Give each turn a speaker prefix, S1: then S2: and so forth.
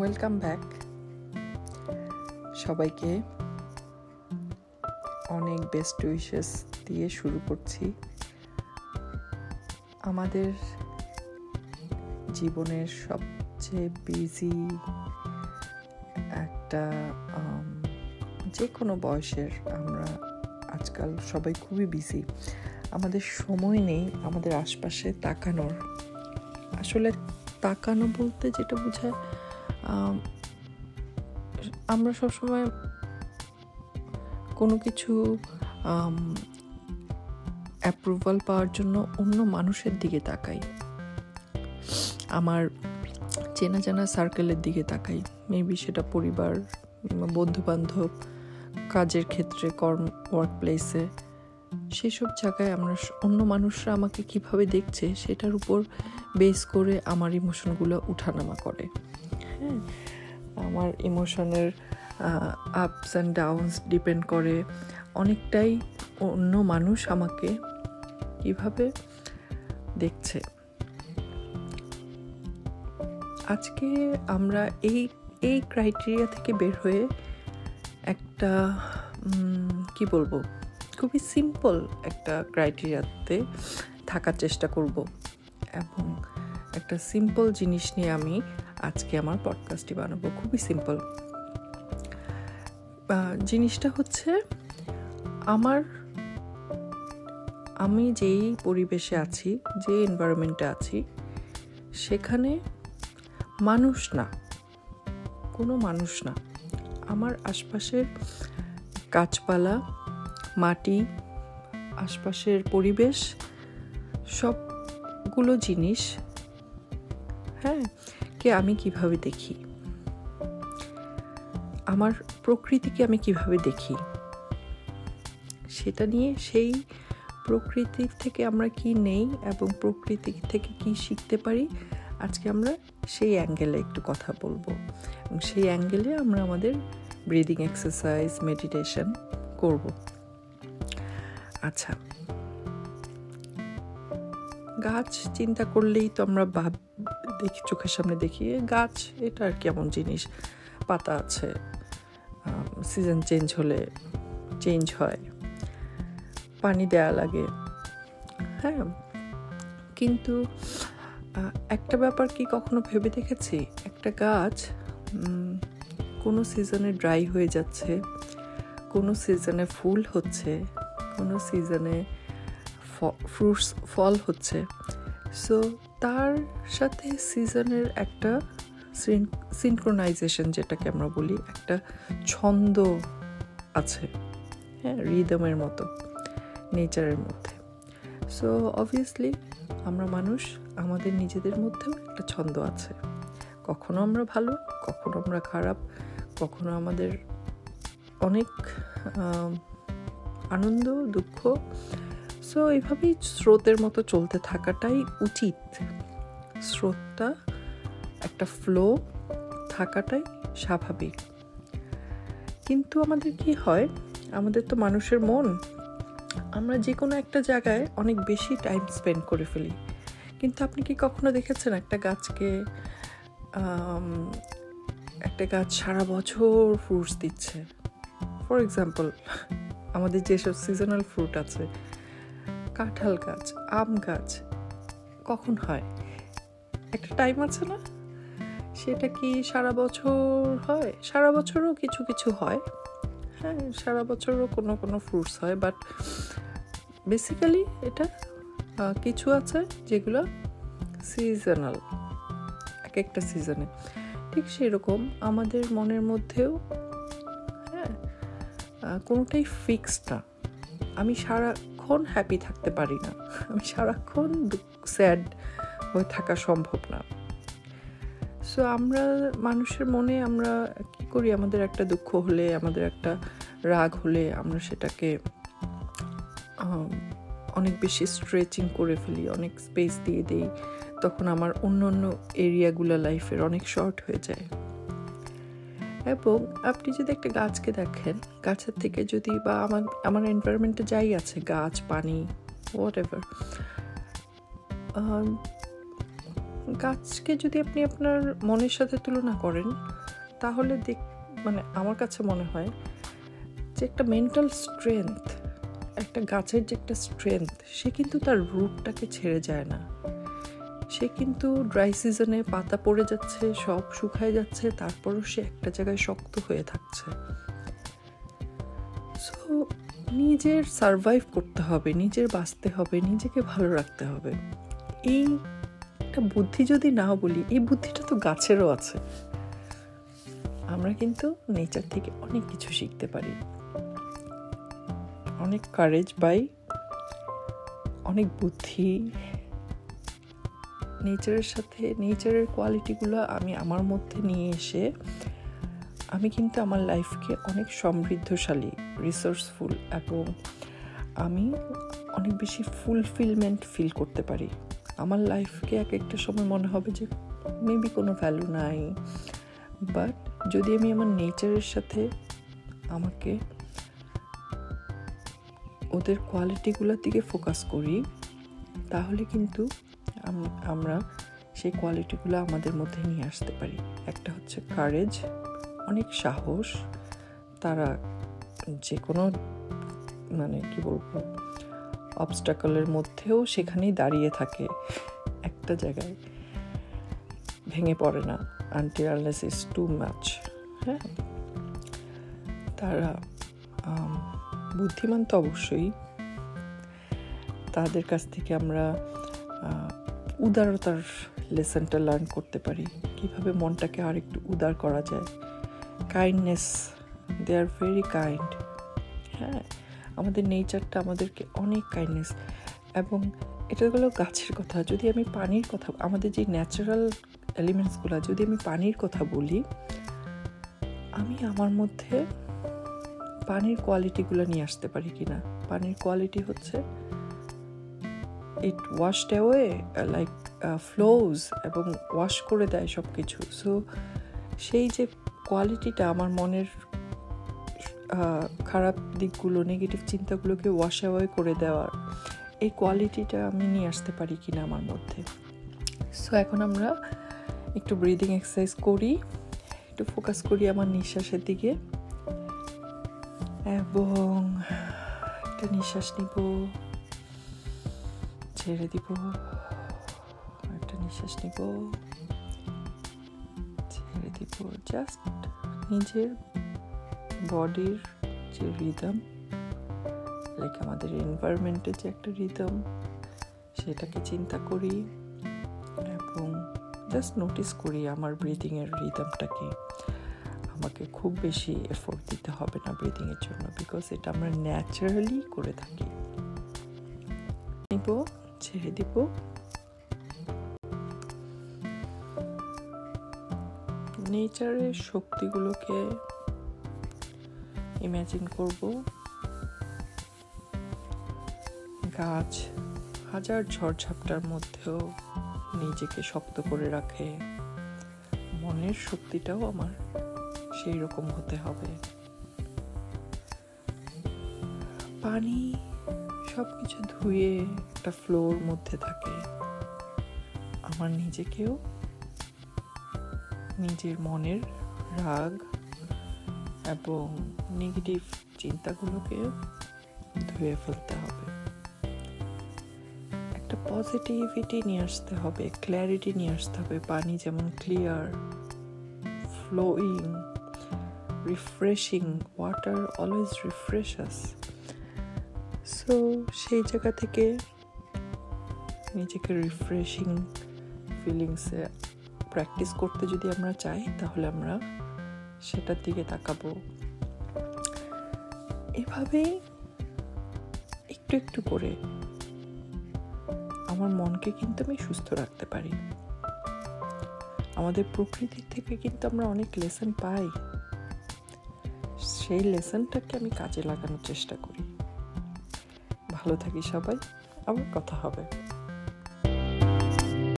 S1: Welcome back সবাইকে অনেক best wishes দিয়ে শুরু করছি। আমাদের জীবনের সবচেয়ে বিজি একটা যে কোনো বয়সের আমরা আজকাল সবাই খুবই বিজি আমাদের সময় নেই, আমাদের আশপাশে তাকানোর। আসলে তাকানো বলতে যেটা বোঝায় আমরা সবসময় কোনো কিছু অ্যাপ্রুভাল পাওয়ার জন্য অন্য মানুষের দিকে তাকাই। আমার চেনা জানা সার্কেলের দিকে তাকাই। মেবি সেটা পরিবার বন্ধু বান্ধব কাজের ক্ষেত্রে, কর্ম ওয়ার্ক প্লেসে সেসব জায়গায় আমরা অন্য মানুষরা আমাকে কীভাবে দেখছে, সেটার উপর বেস করে আমার ইমোশনগুলো উঠানামা করে। হ্যাঁ আমার ইমোশনের আপস অ্যান্ড ডাউনস ডিপেন্ড করে। অনেকটাই অন্য মানুষ আমাকে কীভাবে দেখছে। আজকে আমরা এই এই ক্রাইটেরিয়া থেকে বের হয়ে একটা কি বলব? খুবই সিম্পল একটা ক্রাইটেরিয়াতে থাকার চেষ্টা করব। এবং একটা সিম্পল জিনিস নিয়ে আমি আজকে আমার পডকাস্টটি বানাবো, খুবই সিম্পল জিনিসটা হচ্ছে আমার, আমি যেই পরিবেশে আছি, যে এনভায়রনমেন্টে আছি, সেখানে মানুষ না, কোনো মানুষ না। আমার আশপাশের গাছপালা, মাটি, আশপাশের পরিবেশ, সবগুলো জিনিস হ্যাঁ কে আমি কীভাবে দেখি? আমার প্রকৃতিকে আমি কীভাবে দেখি? সেটা নিয়ে সেই প্রকৃতির থেকে আমরা কি নেই এবং প্রকৃতি থেকে কি শিখতে পারি, আজকে আমরা সেই অ্যাঙ্গেলে একটু কথা বলব। এবং সেই অ্যাঙ্গেলে আমরা আমাদের ব্রিদিং এক্সারসাইজ মেডিটেশন করব। আচ্ছা গাছ চিন্তা করলেই তো আমরা ভাব দেখি, চোখের সামনে দেখি গাছ, এটা আর কেমন জিনিস? পাতা আছে সিজন চেঞ্জ হলে চেঞ্জ হয়। পানি দেয়া লাগে। হ্যাঁ কিন্তু একটা ব্যাপার কি কখনো ভেবে দেখেছি? একটা গাছ কোনো সিজনে ড্রাই হয়ে যাচ্ছে, কোনো সিজনে ফুল হচ্ছে, কোনো সিজনে ফ্রুটস ফল হচ্ছে। সো তার সাথে সিজনের একটা সিনক্রোনাইজেশন যেটাকে আমরা বলি, একটা ছন্দ আছে। হ্যাঁ রিদমের মতো নেচারের মধ্যে। সো অবভিয়াসলি আমরা মানুষ, আমাদের নিজেদের মধ্যেও একটা ছন্দ আছে। কখনো আমরা ভালো, কখনো আমরা খারাপ, কখনো আমাদের অনেক আনন্দ, দুঃখ সো এভাবেই স্রোতের মতো চলতে থাকাটাই উচিত। স্রোতটা একটা ফ্লো থাকাটাই স্বাভাবিক। কিন্তু আমাদের কি হয়? আমাদের তো মানুষের মন। আমরা যে কোনো একটা জায়গায় অনেক বেশি টাইম স্পেন্ড করে ফেলি। কিন্তু আপনি কি কখনো দেখেছেন একটা গাছকে একটা গাছ সারা বছর ফ্রুটস দিচ্ছে? ফর এক্সাম্পল আমাদের যেসব সিজনাল ফ্রুট আছে কাঁঠাল গাছ, আম গাছ, কখন হয়? একটা টাইম আছে না? সেটা কি সারা বছর হয়? সারা বছরও কিছু কিছু হয়। হ্যাঁ সারা বছরও কোনো কোনো ফ্রুটস হয় বাট বেসিক্যালি এটা কিছু আছে যেগুলো সিজনাল এক একটা সিজনে ঠিক সেরকম আমাদের মনের মধ্যেও হ্যাঁ কোনোটাই ফিক্সড না। আমি সারাক্ষণ হ্যাপি থাকতে পারি না? আমি সারাক্ষণ স্যাড হয়ে থাকা সম্ভব না। সো আমরা মানুষের মনে আমরা কি করি? আমাদের একটা দুঃখ হলে, আমাদের একটা রাগ হলে আমরা সেটাকে অনেক বেশি স্ট্রেচিং করে ফেলি, অনেক স্পেস দিয়ে দেই। তখন আমার অন্য অন্য এরিয়াগুলো লাইফের অনেক শর্ট হয়ে যায়। এবং আপনি যদি একটা গাছকে দেখেন, গাছের থেকে যদি বা আমার আমার এনভায়রনমেন্টে যাই আছে, গাছ, পানি হোয়াট এভার গাছকে যদি আপনি আপনার মনের সাথে তুলনা করেন, তাহলে দেখ মানে আমার কাছে মনে হয় যে একটা মেন্টাল স্ট্রেংথ একটা গাছের যে একটা স্ট্রেংথ সে কিন্তু তার রুটটাকে ছেড়ে যায় না। সে কিন্তু ড্রাই সিজনে পাতা পড়ে যাচ্ছে, সব শুকায় যাচ্ছে, তারপরও সে একটা জায়গায় শক্ত হয়ে থাকছে। সো নিজের সারভাইভ করতে হবে, নিজের বাঁচতে হবে, নিজেকে ভালো রাখতে হবে। এই একটা বুদ্ধি যদি না বলি, এই বুদ্ধিটা তো গাছেরও আছে। আমরা কিন্তু নেচার থেকে অনেক কিছু শিখতে পারি। অনেক কারেজ বাই অনেক বুদ্ধি নেচারের সাথে নেচারের কোয়ালিটিগুলো আমি আমার মধ্যে নিয়ে এসে আমি কিন্তু আমার লাইফকে অনেক সমৃদ্ধশালী রিসোর্সফুল এবং আমি অনেক বেশি ফুলফিলমেন্ট ফিল করতে পারি। আমার লাইফকে এক একটা সময় মনে হবে যে মেবি কোনো ভ্যালু নাই বাট যদি আমি আমার নেচারের সাথে আমাকে ওদের কোয়ালিটিগুলোর দিকে ফোকাস করি, তাহলে কিন্তু আমরা সেই কোয়ালিটিগুলো আমাদের মধ্যে নিয়ে আসতে পারি। একটা হচ্ছে কারেজ অনেক সাহস, তারা যে কোনো মানে কি বলব অবস্টাকলের মধ্যেও সেখানেই দাঁড়িয়ে থাকে। একটা জায়গায় ভেঙে পড়ে না auntie unless is too much হ্যাঁ? তারা বুদ্ধিমান তো অবশ্যই। তাদের কাছ থেকে আমরা উদারতার লেসনটা লার্ন করতে পারি। কীভাবে মনটাকে আর একটু উদার করা যায়। Kindness they are very kind হ্যাঁ আমাদের নেচারটা আমাদেরকে অনেক কাইন্ডনেস এবং এটা হলো গাছের কথা। যদি আমি পানির কথা, আমাদের যে ন্যাচারাল এলিমেন্টসগুলো যদি আমি পানির কথা বলি, আমি আমার মধ্যে পানির কোয়ালিটিগুলো নিয়ে আসতে পারি কি না পানির কোয়ালিটি হচ্ছে it washed away like flows এবং ওয়াশ করে দেয় সব কিছু সো সেই যে কোয়ালিটিটা আমার মনের খারাপ দিকগুলো নেগেটিভ চিন্তাগুলোকে ওয়াশ অ্যাওয়ে করে দেওয়ার, এই কোয়ালিটিটা আমি নিয়ে আসতে পারি কি না আমার মধ্যে। সো এখন আমরা একটু ব্রিদিং এক্সারসাইজ করি, একটু ফোকাস করি আমার নিঃশ্বাসের দিকে এবং একটা নিঃশ্বাস নিব। ছেড়ে দিব। একটা নিঃশ্বাস নিব। ছেড়ে দিব জাস্ট নিজের বডির যে রিদম লাইক আমাদের এনভায়রনমেন্টের যে একটা রিদম সেটাকে চিন্তা করি এবং জাস্ট নোটিস করি আমার ব্রিদিংয়ের রিদমটাকে আমাকে খুব বেশি এফোর্ট দিতে হবে না ব্রিদিংয়ের জন্য বিকজ এটা আমরা ন্যাচারালি করে থাকি। নিব। ছেড়ে দিব। নেচারের শক্তিগুলোকে ইমাজিন করব। গাছ হাজার ঝড়ঝাপটার মধ্যেও নিজেকে শক্ত করে রাখে। মনের শক্তিটাও আমার সেই রকম হতে হবে। পানি সব কিছু ধুয়ে একটা ফ্লোর মধ্যে থাকে। আমার নিজেকেও, নিজের মনের রাগ এবং নেগেটিভ চিন্তাগুলোকে ধুয়ে ফেলতে হবে। একটা পজিটিভিটি নিয়ে আসতে হবে ক্ল্যারিটি নিয়ে আসতে হবে, পানি যেমন clear flowing refreshing water always refreshes so সেই জায়গা থেকে নিজেকে রিফ্রেশিং ফিলিংসে প্র্যাকটিস করতে যদি আমরা চাই, তাহলে আমরা সেটার দিকে তাকাবো। এভাবেই একটু একটু করে আমার মনকে কিন্তু আমি সুস্থ রাখতে পারি। আমাদের প্রকৃতির থেকে কিন্তু আমরা অনেক লেসন পাই। সেই লেসনটাকে আমি কাজে লাগানোর চেষ্টা করি। ভালো থাকি সবাই আবার কথা হবে।